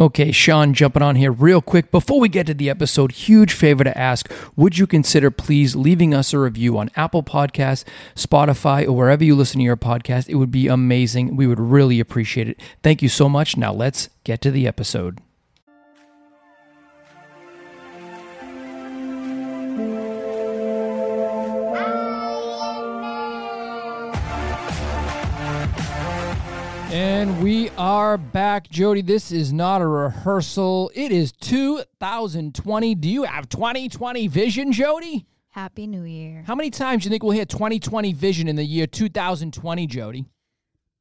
Okay, Sean, jumping on here real quick. Before we get to the episode, huge favor to ask would you consider please leaving us a review on Apple Podcasts, Spotify, or wherever you listen to your podcast? It would be amazing. We would really appreciate it. Thank you so much. Now let's get to the episode. And we are back, Jody. This is not a rehearsal. It is 2020. Do you have 2020 vision, Jody? Happy New Year. How many times do you think we'll hear 2020 vision in the year 2020, Jody?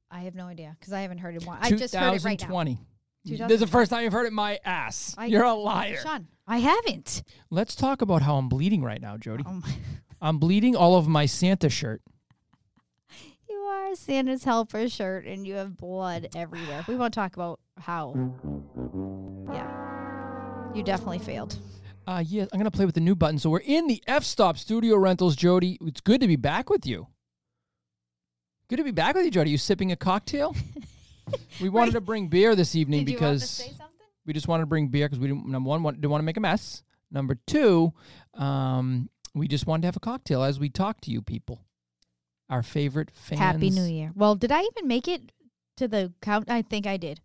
I have no idea because I haven't heard it one. I just heard it right now. 2020. This is the first time you've heard it my ass. I- You're a liar. Sean, I haven't. Let's talk about how I'm bleeding right now, Jody. Oh my. I'm bleeding all of my Santa shirt. Are Santa's helper shirt and you have blood everywhere. We won't talk about how. Yeah. You definitely failed. Uh, yeah, I'm gonna play with the new button. So we're in the F Stop Studio Rentals, Jody. It's good to be back with you. Good to be back with you, Jody. You sipping a cocktail? we wanted to bring beer this evening Did you want to because say something? we just wanted to bring beer because we didn't. Number one, want- didn't want to make a mess. Number two, um, we just wanted to have a cocktail as we talk to you people, our favorite fans. Happy New Year. Well, did I even make it to the count? I think I did.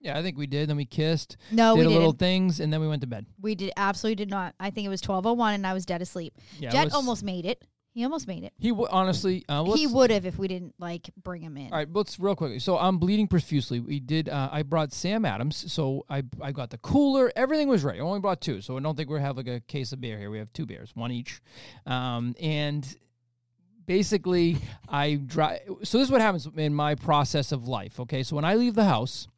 Yeah, I think we did. Then we kissed, No, did we a little things, and then we went to bed. We did absolutely did not. I think it was 12:01 and I was dead asleep. Yeah, Jet was- almost made it. He almost made it. He w- honestly, uh, he would have if we didn't like bring him in. All right, let's real quickly. So I'm bleeding profusely. We did. Uh, I brought Sam Adams. So I I got the cooler. Everything was ready. I only brought two. So I don't think we have like a case of beer here. We have two beers, one each. Um, and basically, I drive. So this is what happens in my process of life. Okay, so when I leave the house,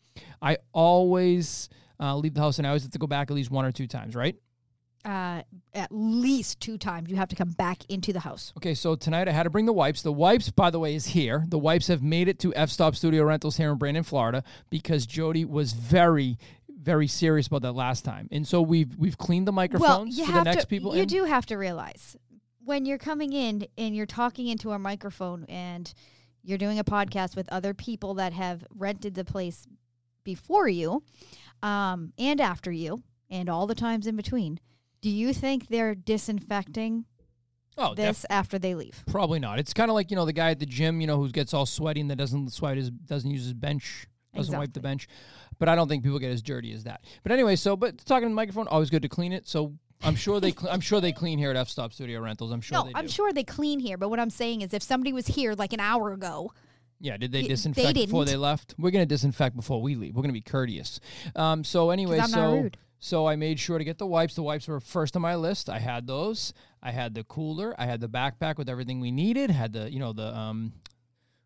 I always uh, leave the house, and I always have to go back at least one or two times. Right. uh, at least two times you have to come back into the house. Okay, so tonight I had to bring the wipes. The wipes, by the way, is here. The wipes have made it to F Stop Studio Rentals here in Brandon, Florida, because Jody was very, very serious about that last time. And so we've we've cleaned the Well, microphones you for the next to. people. you in. do have to realize when you're coming in and you're talking into a microphone and you're doing a podcast with other people that have rented the place before you, um, and after you, and all the times in between. Do you think they're disinfecting Oh, def- this after they leave? probably not. It's kind of like you know the guy at the gym, you know, who gets all sweaty and that doesn't sweat his doesn't use his bench. Doesn't wipe the bench, but I don't think people get as dirty as that. But anyway, so but talking to the microphone, always good to clean it. So I'm sure they, cl- I'm sure they clean here at F Stop Studio Rentals. I'm sure no, they I'm sure they clean here, but what I'm saying is if somebody was here like an hour ago, Yeah, did they Y- they disinfect before they didn't. left? We're gonna disinfect before we leave. We're gonna be courteous. Um, so anyway, 'Cause I'm so not rude. so I made sure to get the wipes. The wipes were first on my list. I had those. I had the cooler. I had the backpack with everything we needed. Had the you know the um,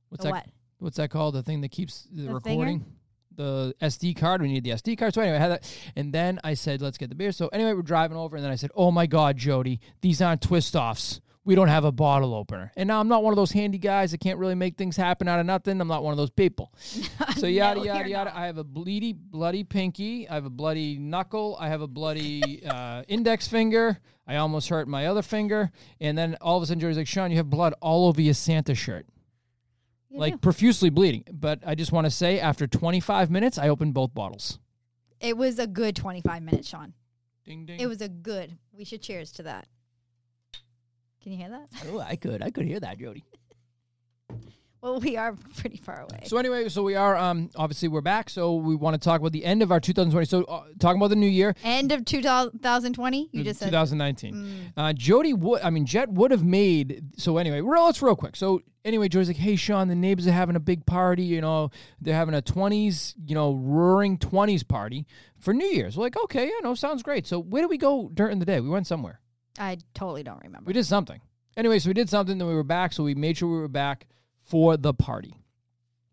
what's the that? what? What's that called? The thing that keeps the, The thinger? recording. The SD card. We need the SD card. So anyway, I had that. And then I said, let's get the beer. So anyway, we're driving over, and then I said, oh my god, Jody, these aren't twist offs. We don't have a bottle opener. And now I'm not one of those handy guys that can't really make things happen out of nothing. I'm not one of those people. So yada No, yada yada. not. I have a bleedy, bloody pinky. I have a bloody knuckle. I have a bloody uh, index finger. I almost hurt my other finger. And then all of a sudden, Jody's like, Sean, you have blood all over your Santa shirt You like do. profusely bleeding. But I just want to say, after 25 minutes, I opened both bottles. It was a good 25 minutes, Sean. Ding ding. It was a good. We should cheers to that. Can you hear that? oh, I could, I could hear that, Jody. Well, we are pretty far away. So anyway, so we are um obviously we're back. So we want to talk about the end of our 2020. So uh, talking about the new year, End of 2020. You just said 2019. Mm. Uh, Jody would, I mean, Jet would have made. So anyway, real, let's real quick. So anyway, Jody's like, "Hey, Sean, the neighbors are having a big party. You know, they're having a 20s, you know, roaring 20s party for New Year's." We're like, "Okay, yeah, no, sounds great." So where did we go during the day? We went somewhere. I totally don't remember. We did something. Anyway, so we did something, then we were back. So we made sure we were back for the party.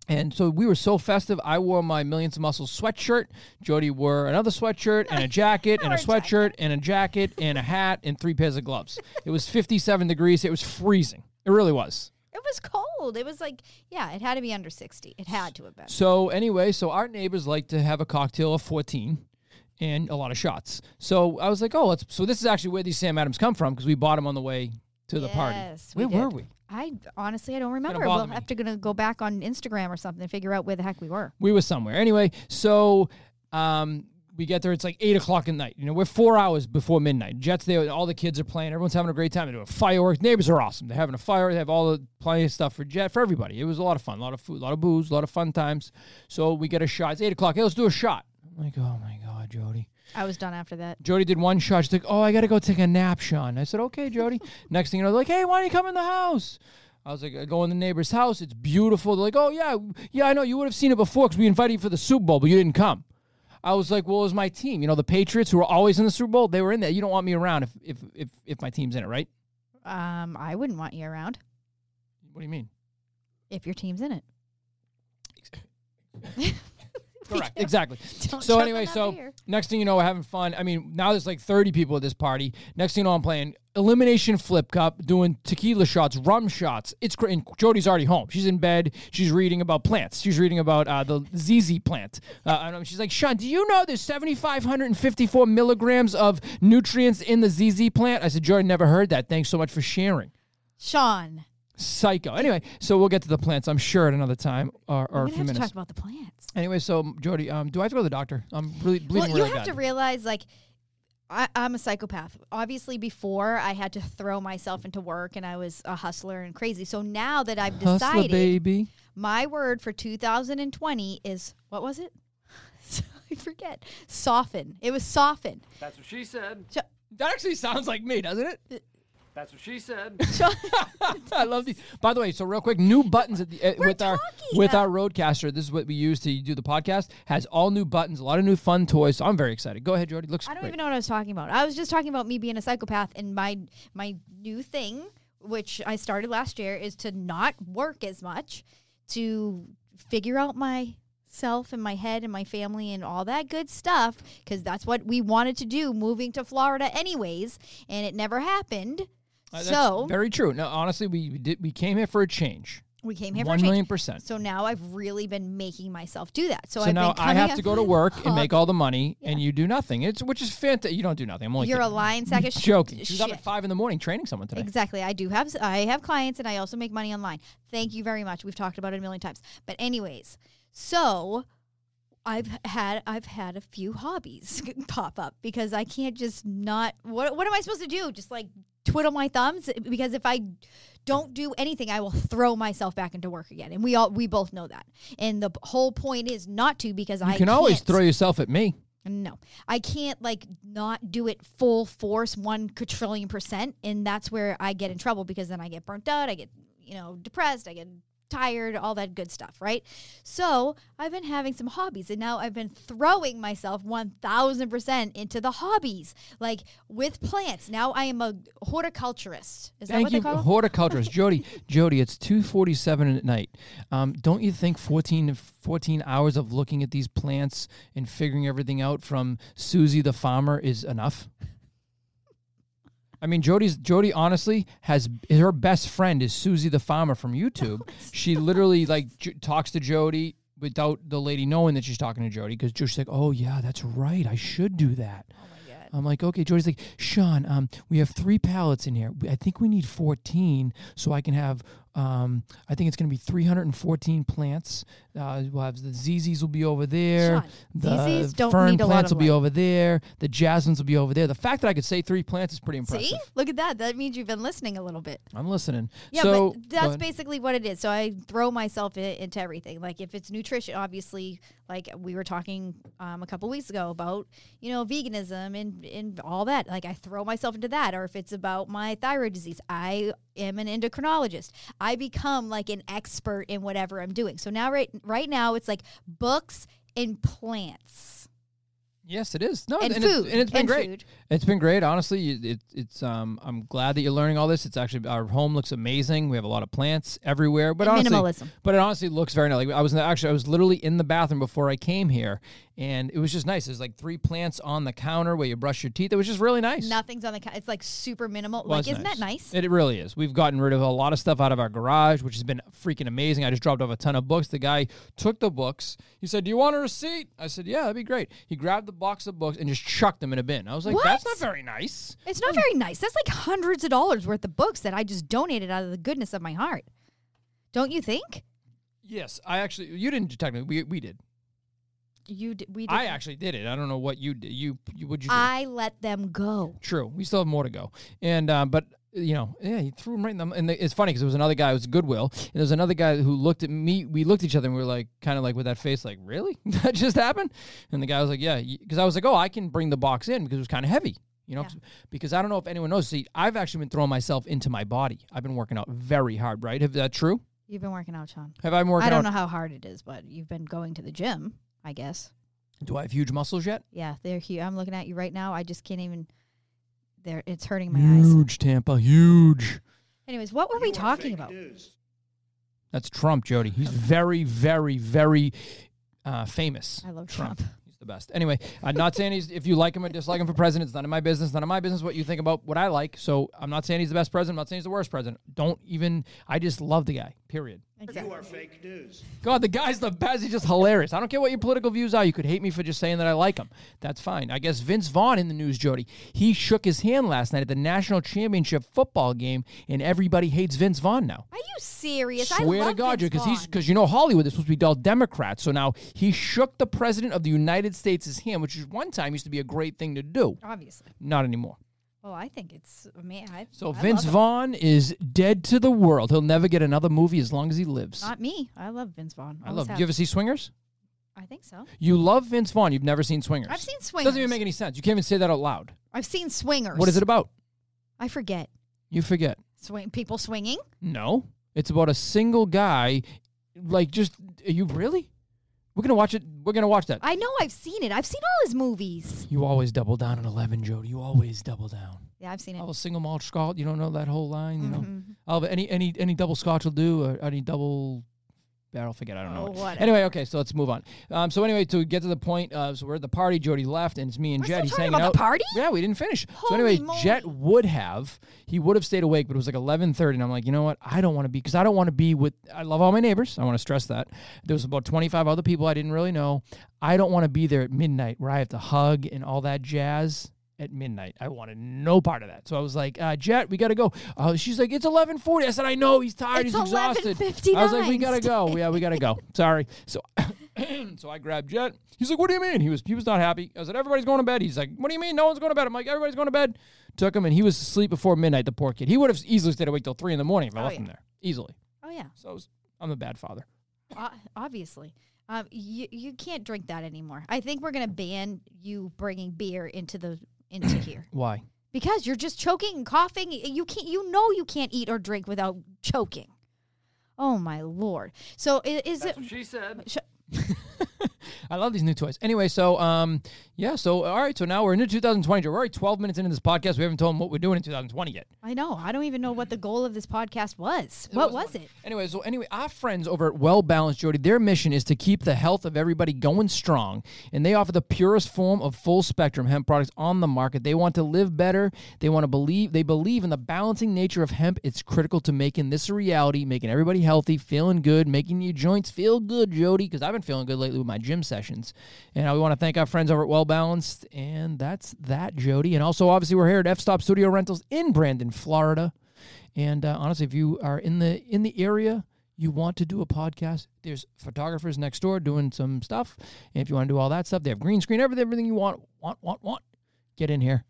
And so we were so festive. I wore my Millions of Muscles sweatshirt. Jody wore another sweatshirt and a jacket and a wore a jacket. sweatshirt and a jacket and a hat and three pairs of gloves. It was 57 degrees. It was freezing. It really was. It was cold. It was like, yeah, it had to be under 60. It had to have been. So anyway, so our neighbors like to have a cocktail of 14 and a lot of shots. So I was like, oh, let's. So this is actually where these Sam Adams come from because we bought them on the way to the party. Yes, we Where were we? I honestly, I don't remember. We'll me. have to gonna go back on Instagram or something and figure out where the heck we were. We were somewhere. Anyway, so um we get there. It's like eight o'clock at night. You know, we're four hours before midnight. Jets there. All the kids are playing. Everyone's having a great time. They're doing fireworks. Neighbors are awesome. They're having a fire. They have all the plenty of stuff for Jet for everybody. It was a lot of fun. A lot of food. A lot of booze. A lot of fun times. So we get a shot. It's eight o'clock. Hey, let's do a shot. I'm like, oh my god, Jody. I was done after that. Jody did one shot. She's like, "Oh, I got to go take a nap, Sean." I said, "Okay, Jody." Next thing you know, they're like, "Hey, why don't you come in the house?" I was like, "I go in the neighbor's house. It's beautiful." They're like, "Oh yeah, yeah, I know. You would have seen it before because we invited you for the Super Bowl, but you didn't come." I was like, "Well, it was my team. You know, the Patriots who are always in the Super Bowl. They were in there. You don't want me around if if if, if my team's in it, right?" Um, I wouldn't want you around What do you mean? if your team's in it. Correct. Exactly. Don't So anyway, so beer. next thing you know, we're having fun. I mean, now there's like 30 people at this party. Next thing you know, I'm playing elimination flip cup, doing tequila shots, rum shots. It's great. And Jody's already home. She's in bed. She's reading about plants. She's reading about uh, the ZZ plant. Uh, and she's like, Sean, do you know there's 7,554 milligrams of nutrients in the ZZ plant? I said, Jody, never heard that. Thanks so much for sharing. Sean, Psycho. Anyway, so we'll get to the plants, I'm sure, at another time or, or we're a few have to minutes. talk about the plants. Anyway, so Jody, um, do I have to go to the doctor? I'm really bleeding Well, you really have bad. to realize, like, I, I'm a psychopath. Obviously, before I had to throw myself into work and I was a hustler and crazy. So now that I've Hustler, decided, baby. my word for 2020 is what was it? I forget. Soften. It was soften. That's what she said. That actually sounds like me, doesn't it? That's what she said. I love these. By the way, so real quick, new buttons at the, uh, with our talking. with our RodeCaster. This is what we use to do the podcast. Has all new buttons, a lot of new fun toys. So I'm very excited. Go ahead, Jordy. Looks I don't great. even know what I was talking about. I was just talking about me being a psychopath and my my new thing, which I started last year, is to not work as much, to figure out myself and my head and my family and all that good stuff because that's what we wanted to do moving to Florida anyways and it never happened. Uh, that's so very true. No, honestly, we we did we came here for a change. we came here for One a change. million percent. So now I've really been making myself do that. So, So I've now been I coming have up- to go to work and make all the money, and you do nothing. It's which is fantastic. You don't do nothing. I'm only You're a kidding. lying sack of sh- joking. She was up shit. at five in the morning training someone today. Exactly. I do have I have clients and I also make money online. Thank you very much. We've talked about it a million times. But anyways, so I've had I've had a few hobbies pop up because I can't just not what what am I supposed to do? Just like twiddle my thumbs because if I don't do anything, I will throw myself back into work again. And we all we both know that. And the whole point is not to because You I can always throw yourself at me. no, I can't like not do it full force, one quadrillion percent, and that's where I get in trouble because then I get burnt out, I get you know depressed, I get tired, all that good stuff, right? So I've been having some hobbies, and now I've been throwing myself one thousand percent into the hobbies, like with plants. Now I am a horticulturist. Is that Thank what you, they call them? horticulturist Jody. Jody, it's two forty-seven at night. Um, don't you think 14, 14 hours of looking at these plants and figuring everything out from Susie the farmer is enough? I mean, Jody's Jody honestly has her best friend is Susie the farmer from YouTube. she literally like j- talks to Jody without the lady knowing that she's talking to Jody because she's like, "Oh yeah, that's right, I should do that." Oh my god. I'm like, okay. Jody's like, Sean, um, we have three pallets in here. I think we need 14 so I can have, um, I think it's going to be 314 plants. Uh, we'll have the ZZs will be over there. Sean, the ZZs don't fern need a lot plants will be over there. The jasmines will be over there. The fact that I could say three plants is pretty impressive. See, look at that. That means you've been listening a little bit. I'm listening. Yeah, so, but that's basically what it is. So I throw myself i- into everything. Like if it's nutrition, obviously, like we were talking um, a couple weeks ago about, you know, veganism and and all that. Like I throw myself into that. Or if it's about my thyroid disease, I am an endocrinologist. I become like an expert in whatever I'm doing. So now, right right now, it's like books and plants Yes, it is. No, and, and, food It's, and it's been and great. food. It's been great, honestly. It, it's um, I'm glad that you're learning all this. It's actually our home looks amazing. We have a lot of plants everywhere, but honestly, minimalism. but it honestly looks very nice. Like I was actually I was literally in the bathroom before I came here, and it was just nice. There's like three plants on the counter where you brush your teeth. It was just really nice. Nothing's on the. counter. it's like super minimal. Well, like, isn't that nice? It, it really is. We've gotten rid of a lot of stuff out of our garage, which has been freaking amazing. I just dropped off a ton of books. The guy took the books. He said, "Do you want a receipt?" I said, "Yeah, that'd be great." He grabbed the box of books and just chucked them in a bin. I was like, "That's not very nice." It's not very nice. That's like hundreds of dollars worth of books that I just donated out of the goodness of my heart. Don't you think? Yes, I actually. You didn't technically. We we did. You d- we. I didn't. actually did it. I don't know what you did. You, you would you? do? I let them go. True. We still have more to go. And um, but you know, yeah, he threw him right in the. And the, it's funny because there was another guy. It was Goodwill, and there was another guy who looked at me. We looked at each other, and we were like, kind of like with that face, like, really, that just happened. And the guy was like, yeah, because I was like, oh, I can bring the box in because it was kind of heavy. You know, Yeah. because I don't know if anyone knows. See, I've actually been throwing myself into my body. I've been working out very hard, right? Is that true? You've been working out, Sean. Have I been working I don't out? know how hard it is, but you've been going to the gym. I guess. Do I have huge muscles yet? Yeah, they're huge. I'm looking at you right now. I just can't even. There, it's hurting my eyes. Huge, Tampa, huge. Anyways, what were we talking about? That's Trump, Jody. He's very, very, very uh, famous. I love Trump. He's the best. Anyway, I'm not saying he's if you like him or dislike him for president. It's none of my business. None of my business what you think about what I like. So I'm not saying he's the best president. I'm not saying he's the worst president. Don't even. I just love the guy. Period. Exactly. fake news. God, the guy's the best. He's just hilarious. I don't care what your political views are. You could hate me for just saying that I like him. That's fine. I guess Vince Vaughn in the news, Jody. He shook his hand last night at the national championship football game, and everybody hates Vince Vaughn now. Are you serious? I Swear love to God, Vince because he's because you know Hollywood is supposed to be all Democrats. So now he shook the president of the United States' hand, which is one time used to be a great thing to do. obviously. Not anymore. Well, I think it's. I mean, I, So I Vince. Vaughn is dead to the world. He'll never get another movie as long as he lives. Not me. I love Vince Vaughn. I Always love. Do have. you ever see Swingers? I think so. You love Vince Vaughn. You've never seen Swingers. I've seen Swingers. Doesn't even make any sense. You can't even say that out loud. I've seen Swingers. What is it about? I forget. You forget. Swing people swinging. No, it's about a single guy. Like, just are you really? We're gonna watch it. We're gonna watch that. I know. I've seen it. I've seen all his movies. You always double down on eleven, Jody. You always double down. Yeah, I've seen it. Oh, I'll single malt scotch. You don't know that whole line. You know. Mm-hmm. Oh, I'll have any any any double scotch will do, or any double barrel. Forget. I don't know. Oh, whatever. Anyway, okay, so let's move on. Um, so anyway, to get to the point, uh, so we're at the party. Jody left, and it's me and We're Jet. still He's talking hanging about out. the party? Yeah, we didn't finish. so Holy anyway, moly. Jet would have. He would have stayed awake, but it was like eleven thirty, and I'm like, you know what? I don't want to be because I don't want to be with. I love all my neighbors. I want to stress that. There was about twenty five other people I didn't really know. I don't want to be there at midnight where I have to hug and all that jazz. At midnight, I wanted no part of that. So I was like, uh, "Jet, we gotta go." Uh, she's like, "It's 11:40." I said, "I know. He's tired. It's he's exhausted." I was like, "We gotta go. Yeah, we gotta go." Sorry. So, so I grabbed Jet. He's like, "What do you mean?" He was he was not happy. I said, "Everybody's going to bed." He's like, "What do you mean? No one's going to bed?" I'm like, "Everybody's going to bed." Took him, and he was asleep before midnight. The poor kid. He would have easily stayed awake till three in the morning if I Oh, left yeah. him there easily. Oh yeah, So I was, I'm a bad father. O- obviously. Um, you you can't drink that anymore. I think we're gonna ban you bringing beer into the into here Why? because you're just choking and coughing. You can't. You know you can't eat or drink without choking. Oh my lord! So i- is That's it? what she said. Sh- I love these new toys. Anyway, so um, yeah, so all right, so now we're into 2020. Joe. We're already 12 minutes into this podcast. We haven't told them what we're doing in 2020 yet. I know. I don't even know what the goal of this podcast was. What was it? Anyway, so anyway, our friends over at Well Balanced, Jody, their mission is to keep the health of everybody going strong, and they offer the purest form of full spectrum hemp products on the market. They want to live better. They want to believe. They believe in the balancing nature of hemp. It's critical to making this a reality, making everybody healthy, feeling good, making your joints feel good, Jody. Because I've been feeling good lately with my gym sessions, and we want to thank our friends over at Well Balanced, and that's that, Jody. And also, obviously, we're here at F Stop Studio Rentals in Brandon, Florida. And uh, honestly, if you are in the in the area, you want to do a podcast, there's photographers next door doing some stuff. And if you want to do all that stuff, they have green screen, everything, everything you want, want, want, want. Get in here.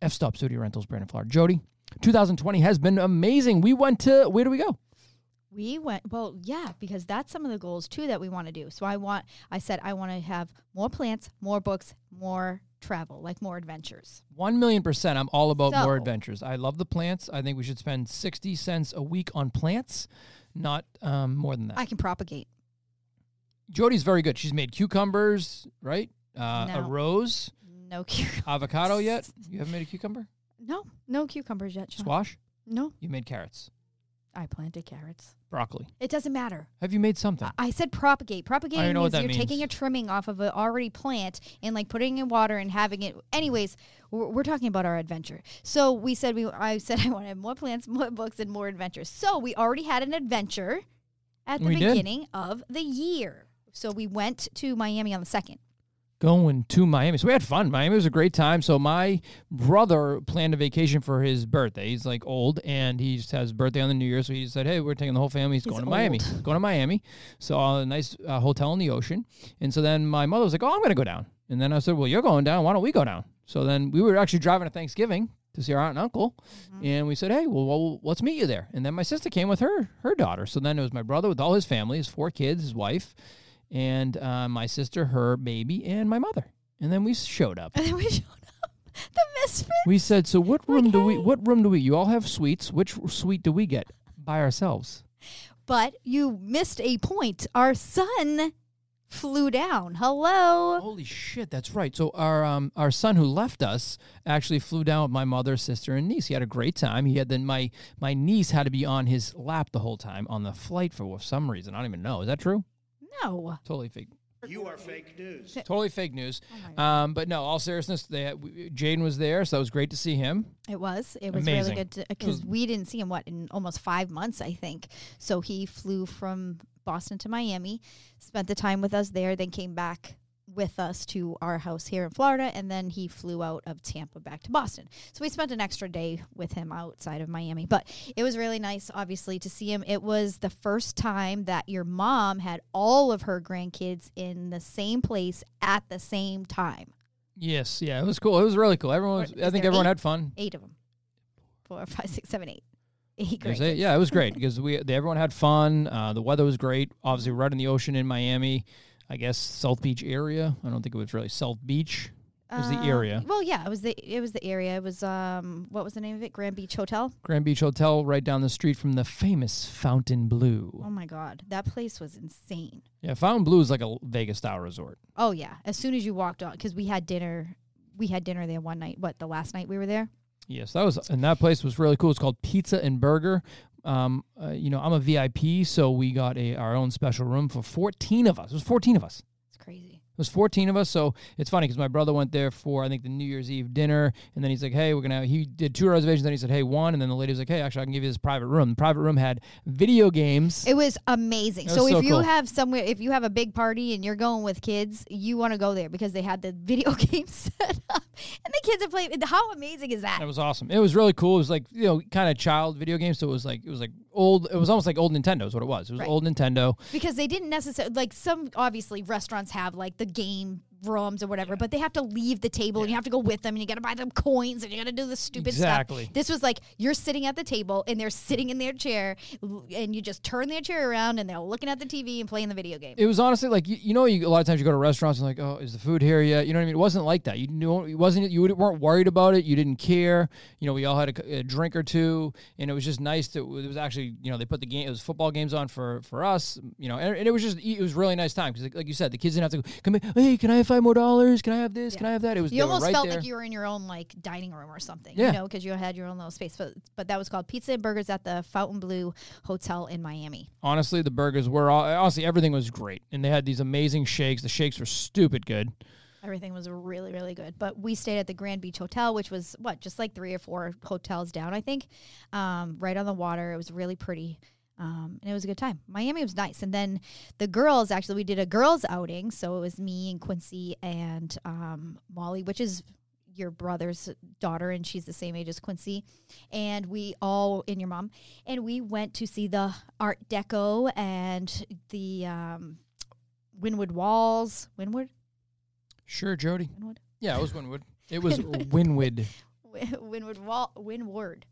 F Stop Studio Rentals, Brandon, Florida. Jody, 2020 has been amazing. We went to where do we go? We went well, yeah, because that's some of the goals too that we want to do. So I want I said I want to have more plants, more books, more travel, like more adventures. One million percent. I'm all about more adventures. I love the plants. I think we should spend 60 cents a week on plants, not um, more than that. I can propagate. Jody's very good. She's made cucumbers, right? Uh, A rose. No cu- Avocado yet? You haven't made a cucumber? No, no cucumbers yet, Sean. Squash? No, You made carrots. I planted carrots. Broccoli. It doesn't matter. Have you made something? I- said propagate. Propagating know what means that you're taking a trimming off of an already plant and like putting it in water and having it. Anyways, we're, we're talking about our adventure. So we said we. I said I wanted more plants, more books, and more adventures. So we already had an adventure at the We did. beginning of the year. So we went to Miami on the second. Going to Miami. So we had fun. Miami was a great time. So my brother planned a vacation for his birthday. He's like old and he just has his birthday on the New Year. So he said, Hey, we're taking the whole family. He's, He's going to Miami. Going to Miami. So a nice uh, hotel in the ocean. And so then my mother was like, Oh, I'm going to go down. And then I said, Well, you're going down. Why don't we go down? So then we were actually driving to Thanksgiving to see our aunt and uncle. And we said, Hey, well, well, let's meet you there. And then my sister came with her, her daughter. So then it was my brother with all his family, his four kids, his wife, and uh, my sister, her baby, and my mother. And then we showed up. And then we showed up. The misfit. We said, "So what room do we? What room do we? You all have suites. Which suite do we get by ourselves?" But you missed a point. Our son flew down. Hello. Holy shit, that's right. So our um our son who left us actually flew down with my mother, sister, and niece. He had a great time. He had then my my niece had to be on his lap the whole time on the flight for some reason. I don't even know. Is that true? No. Totally fake. You are fake news. Totally fake news. Oh. Um, but no, all seriousness, they had, we- Jaden was there, so that was great to see him. It was. It was Amazing. really good because we didn't see him what in almost five months, I think. So he flew from Boston to Miami, spent the time with us there, then came back with us to our house here in Florida, and then he flew out of Tampa back to Boston. So we spent an extra day with him outside of Miami. But it was really nice, obviously, to see him. It was the first time that your mom had all of her grandkids in the same place at the same time. Yes, yeah, it was cool. It was really cool. Everyone, was, I think everyone eight? had fun. Eight of them. Four, five, six, seven, eight. Eight There's grandkids. eight- yeah, it was great because we they, everyone had fun. Uh, the weather was great. Obviously, right in the ocean in Miami. I guess South Beach area. I don't think it was really South Beach. It was the Um, area. Well, yeah, it was the it was the area. It was um what was the name of it? Grand Beach Hotel. Grand Beach Hotel, right down the street from the famous Fontainebleau. Oh my god, that place was insane. Yeah, Fontainebleau is like a Vegas style resort. Oh yeah, as soon as you walked on, because we had dinner, we had dinner there one night. What the last night we were there? Yes, that was, and that place was really cool. It's called Pizza and Burger. Um, uh, you know, I'm a VIP, so we got a our own special room for 14 of us. It was 14 of us. It's crazy. It was 14 of us, so it's funny because my brother went there for I think the New Year's Eve dinner, and then he's like, "Hey, we're gonna." He did two reservations, then he said, "Hey, one," and then the lady was like, "Hey, actually, I can give you this private room." The private room had video games. It was amazing. It so was if so you cool. have somewhere, if you have a big party and you're going with kids, you want to go there because they had the video games set up and the kids are playing. How amazing is that? That was awesome. It was really cool. It was like you know, kind of child video games. So it was like it was like old. It was almost like old Nintendo. Is what it was. It was Right. old Nintendo. because they didn't necessarily like some obviously restaurants have like the game rooms or whatever but they have to leave the table and you have to go with them and you got to buy them coins and you got to do the stupid Exactly. stuff this was like you're sitting at the table and they're sitting in their chair and you just turn their chair around and they're looking at the tv and playing the video game. It was honestly like you, you know you, a lot of times you go to restaurants and like oh is the food here yet? You know what I mean? It wasn't like that. You knew it wasn't you weren't worried about it. You didn't care. You know we all had a, a drink or two and it was just nice that it was actually you know they put the game it was football games on for for us you know and, and it was just it was really nice time because like you said the kids didn't have to go come in hey can I have five more dollars can I have this can I have that it was you almost right felt there. like you were in your own like dining room or something Yeah. you know because you had your own little space but but that was called pizza and burgers at the Fontainebleau hotel in miami honestly the burgers were all honestly everything was great and they had these amazing shakes the shakes were stupid good Everything was really, really good. But we stayed at the Grand Beach Hotel, which was what, just like three or four hotels down, I think, um, right on the water. It was really pretty. Um, and it was a good time. Miami was nice. And then the girls, actually, we did a girls' outing. So it was me and Quincy and um, Molly, which is your brother's daughter, and she's the same age as Quincy. And we all, and your mom, and we went to see the Art Deco and the um, Wynwood Walls. Winwood? sure Jody Wynwood? yeah it was Winwood it was Winwood Winwood Wall Winward.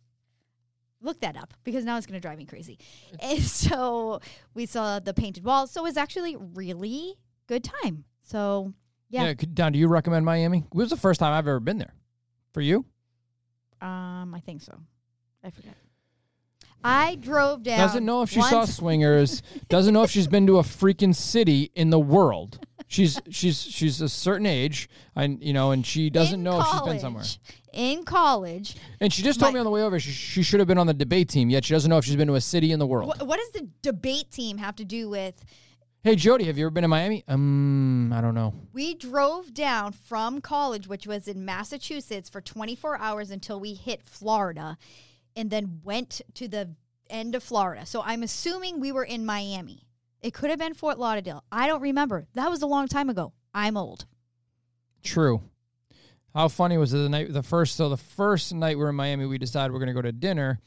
Look that up because now it's going to drive me crazy. And so we saw the painted walls. So it was actually really good time. So yeah, yeah Don do you recommend Miami it was the first time I've ever been there for you um, I think so. I forgot. I drove down. Doesn't know if she saw swingers. Doesn't know if she's been to a freaking city in the world. She's she's she's a certain age, and you know, and she doesn't in know if she's been somewhere. In college, And she just told My- me on the way over she, she should have been on the debate team. Yet she doesn't know if she's been to a city in the world. wh- what does the debate team have to do with Hey Jody, have you ever been to Miami? Um, I don't know. We drove down from college, which was in Massachusetts, for 24 hours until we hit Florida and then went to the end of Florida. So I'm assuming we were in Miami. It could have been Fort Lauderdale. I don't remember. That was a long time ago. I'm old. True. How funny was it the night the first so the first night we are in Miami we decided we're gonna go to dinner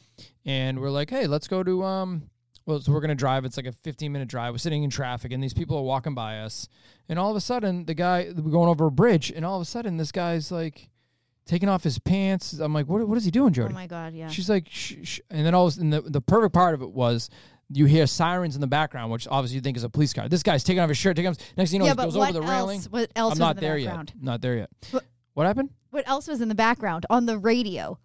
and we're like, hey, let's go to um well so we're gonna drive, it's like a fifteen minute drive. We're sitting in traffic and these people are walking by us and all of a sudden the guy we're going over a bridge and all of a sudden this guy's like taking off his pants. I'm like, what what is he doing, Jody? Oh my god, yeah. She's like, shh, shh. and then all of a sudden, the, the perfect part of it was you hear sirens in the background, which obviously you think is a police car. This guy's taking off his shirt, taking off, next thing you know, yeah, he goes over the else? railing. What else I'm was not in the there background? yet. Not there yet. What- What happened? What else was in the background on the radio?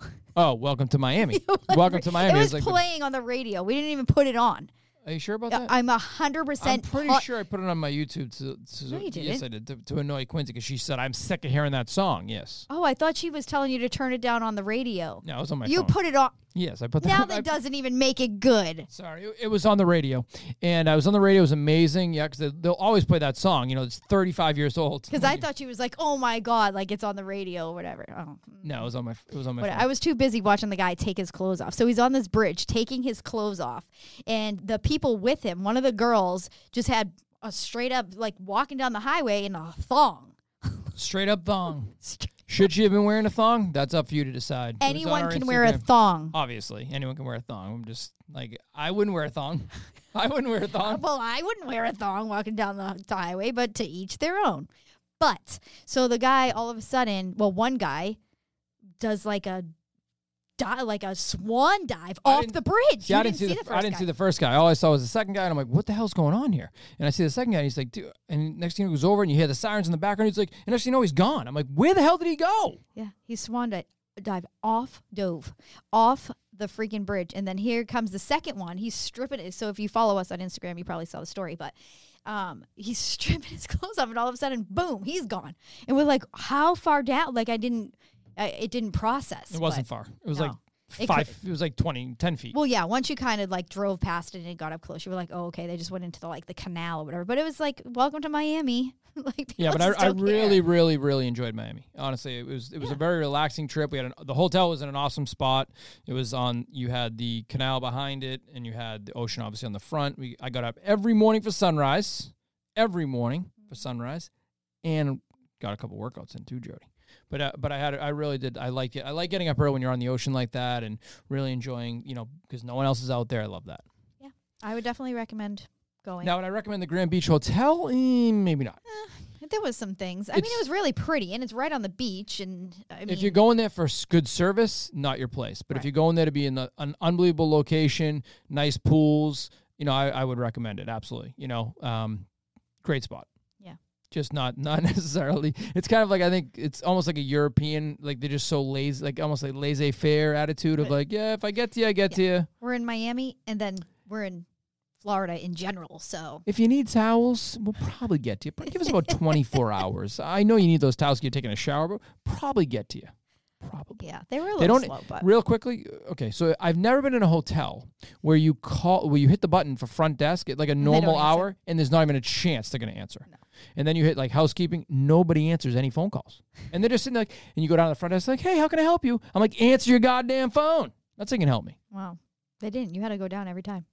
Oh, welcome to Miami. welcome to Miami. It was like the- playing on the radio. We didn't even put it on. are you sure about that? I'm a hundred I'm percent. pretty po- sure I put it on my YouTube. To, to, No, you didn't. Yes, I did. To, to annoy Quincy because she said, I'm sick of hearing that song. Yes. Oh, I thought she was telling you to turn it down on the radio. No, it was on my you phone. put it on. Yes, I put that Now I that doesn't even make it good. Sorry, it- it was on the radio, and I was on the radio. It was amazing, yeah, because they'll always play that song. You know, it's 35 years old. Because I thought she was like, "Oh my god!" Like it's on the radio or whatever. Oh. Mm. no, it was on my it was on my. But. I was too busy watching the guy take his clothes off. So he's on this bridge taking his clothes off, and the people with him, one of the girls, just had a straight up like walking down the highway in a thong. Straight up thong. Should she have been wearing a thong? That's up for you to decide. It was on Anyone our can wear a Instagram. thong. Obviously, anyone can wear a thong. I'm just like I wouldn't wear a thong. I wouldn't wear a thong. Well, I wouldn't wear a thong walking down the the highway, but to each their own. But so the guy all of a sudden, well, one guy does like a di- like a swan dive I off didn't- the bridge. See, You I didn't see the, first I didn't guy. see the first guy. All I saw was the second guy, and I'm like, "What the hell's going on here?" And I see the second guy, and he's like, "Dude," and next thing he goes over, and you hear the sirens in the background. He's like, and next thing you know, he's gone. I'm like, "Where the hell did he go?" Yeah, he swan di- dive off, dove off the freaking bridge, and then here comes the second one. He's stripping it. So if you follow us on Instagram, you probably saw the story, but. Um, he's stripping his clothes off, and all of a sudden, boom, he's gone. And we're like, "How far down?" Like I didn't, I, it didn't process. It wasn't far. It was no. like It five. could- it was like 20, 10 feet. Well, yeah. Once you kind of like drove past it and it got up close, you were like, "Oh, okay." They just went into the like the canal or whatever. But it was like, "Welcome to Miami." like, Yeah, but I, I really, really, really enjoyed Miami. Honestly, it was it was a very relaxing trip. We had an, the hotel was in an awesome spot. It was on. You had the canal behind it, and you had the ocean obviously on the front. We I got up every morning for sunrise, every morning for sunrise, and got a couple workouts in too, Jody. But uh, but I had I really did I like it. I like getting up early when you're on the ocean like that, and really enjoying you know because no one else is out there. I love that. Yeah, I would definitely recommend going. Now, would I recommend the Grand Beach Hotel? Eh, maybe not. There was some things. I mean, it was really pretty, and it's right on the beach. And I mean, if you're going there for good service, not your place. But if you're going there to be in the, an unbelievable location, nice pools, you know, I, I would recommend it. Absolutely. You know, um, great spot. Yeah. Just not not necessarily. It's kind of like I think it's almost like a European, like they're just so lazy, like almost like laissez faire attitude of like, yeah, if I get to you, I get to you. we're in Miami, and then we're in Florida in general. So If you need towels, we'll probably get to you. Give us about 24 hours. I know you need those towels. You're taking a shower, but probably get to you. Probably. yeah, they were a They don't slow, but real quickly. Okay, so I've never been in a hotel where you call where you hit the button for front desk at like a normal hour, and there's not even a chance they're going to answer. And then you hit like housekeeping, nobody answers any phone calls, and they're just sitting like, and you go down to the front desk like, hey, how can I help you? I'm like, answer your goddamn phone. That's not going to help me. wow, they didn't. You had to go down every time.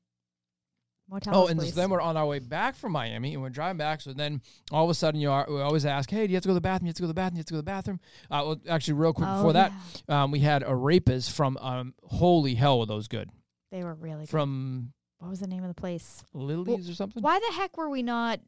More Oh, and please. then we're on our way back from Miami, and we're driving back. So then all of a sudden, you are, we always ask, "Hey, do you have to go to the bathroom? You have to go to the bathroom? You have to go to the bathroom?" Uh, well, actually, real quick Oh, before that, um, we had arepas from um, holy hell were those good they were really good. from What was the name of the place? Lily's or something. Why the heck were we not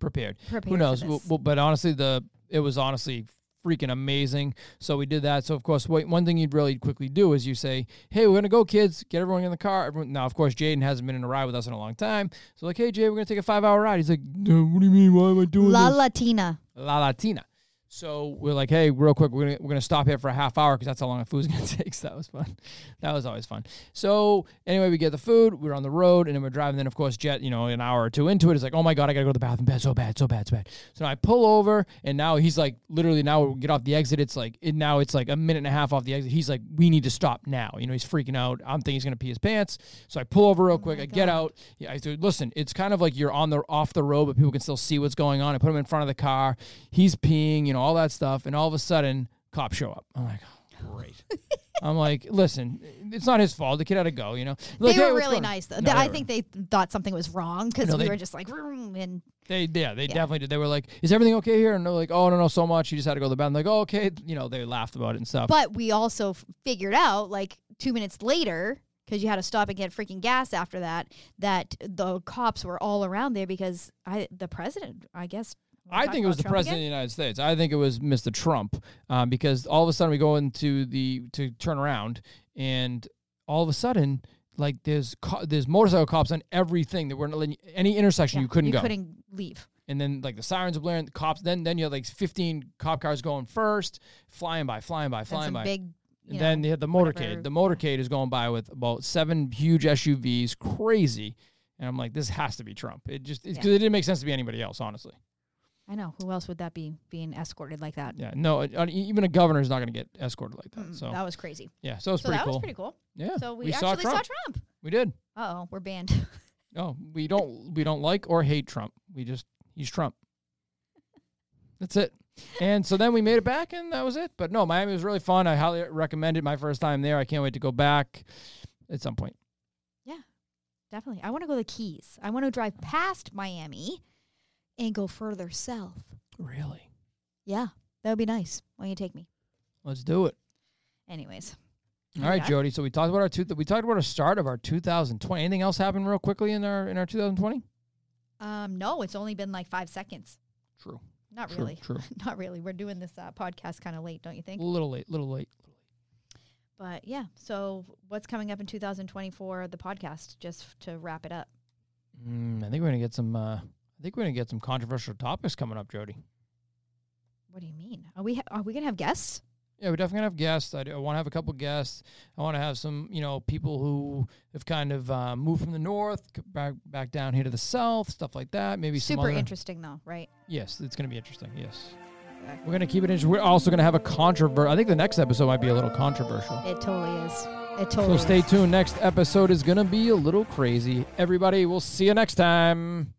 Prepared. prepared? Who knows? For Well, this? well, but honestly, the it was honestly freaking amazing. So we did that. So of course, wait, one thing you'd really quickly do is you say, "Hey, we're gonna go, kids. Get everyone in the car." Everyone, now, of course, Jaden hasn't been in a ride with us in a long time. So like, "Hey, Jay, we're gonna take a five-hour ride." He's like, "What do you mean? Why am I doing La this?" Latina. La Latina. So we're like, hey, real quick, we're gonna we're gonna stop here for a half hour because that's how long the food's gonna take. So that was fun. That was always fun. So anyway, we get the food. We're on the road, and then we're driving. Then of course, Jet, you know, an hour or two into it, it, is like, oh my god, I gotta go to the bathroom. Bad, so bad, so bad, so bad. So now I pull over, and now he's like, literally, now we get off the exit. It's like, it, now it's like a minute and a half off the exit. He's like, we need to stop now. You know, he's freaking out. I'm thinking he's gonna pee his pants. So I pull over real oh quick. my I get out. Yeah, I said, listen, it's kind of like you're on the off the road, but people can still see what's going on. I put him in front of the car. He's peeing, you know, all that stuff, and all of a sudden, cops show up. I'm like, oh, great. I'm like, listen, it's not his fault. The kid had to go. You know, Like, they "Hey, were what's really nice though. No, I they think they thought something was wrong because No, we they- were just like, and They yeah, they Yeah. definitely did. They were like, "Is everything okay here?" And they're like, "Oh no, no, so much." You just had to go to the bathroom. Like, "Oh, okay." You know, they laughed about it and stuff. but we also figured out like two minutes later because you had to stop and get freaking gas after that that the cops were all around there because I the president I guess wanna I think it was the Trump president again? of the United States. I think it was Mr. Trump um, because all of a sudden we go into the to turn around and all of a sudden like there's co- there's motorcycle cops on everything that were letting you- any intersection Yeah, you couldn't you go. couldn't leave and then like the sirens are blaring, the cops. Then then you had like 15 cop cars going first, flying by, flying by, and flying by. big you And then know, you had the whatever, motorcade. The motorcade is going by with about seven huge SUVs, crazy. And I'm like, this has to be Trump. It just because it didn't make sense to be anybody else, honestly. I know who else would that be being escorted like that Yeah, no, uh, even a governor is not going to get escorted like that. Mm, So that was crazy yeah, so it was so pretty that cool. was pretty cool Yeah, so we, we saw actually Trump. saw Trump we did. oh we're banned No, we don't. We don't like or hate Trump. We just he's Trump. That's it. And so then we made it back, and that was it. But no, Miami was really fun. I highly recommend it. My first time there. I can't wait to go back at some point. Yeah, definitely I want to go to the Keys I want to drive past Miami and go further south Really? yeah that would be nice when you take me Let's do it. anyways All right, Jody. So we talked about our two. We talked about our start of our 2020. Anything else happen real quickly in our in our 2020? um no it's only been like five seconds True. not True. really True. not really we're doing this uh, podcast kind of late don't you think? A little late. Little late. But yeah, so what's coming up in 2024? The podcast, just to wrap it up. Mm, I think we're gonna get some. Uh, I think we're gonna get some controversial topics coming up, Jody. What do you mean? Are we ha- are we gonna have guests? Yeah, we're definitely gonna have guests. I, want to have a couple guests. I want to have some, you know, people who have kind of uh, moved from the north back back down here to the south, stuff like that. Maybe some Super other- interesting though, right? Yes, it's gonna be interesting. Yes, Exactly. we're gonna keep it interesting. We're also gonna have a controversial. I think the next episode might be a little controversial. It totally is. It totally. So stay is. tuned. Next episode is gonna be a little crazy. Everybody, we'll see you next time.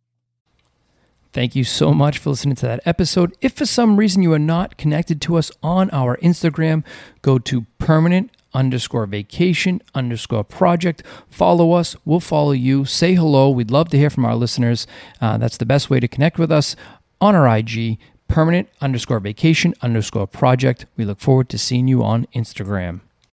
Thank you so much for listening to that episode. If for some reason you are not connected to us on our Instagram, go to permanent underscore vacation underscore project. Follow us. We'll follow you. Say hello. We'd love to hear from our listeners. Uh, that's the best way to connect with us on our IG, permanent underscore vacation underscore project. We look forward to seeing you on Instagram.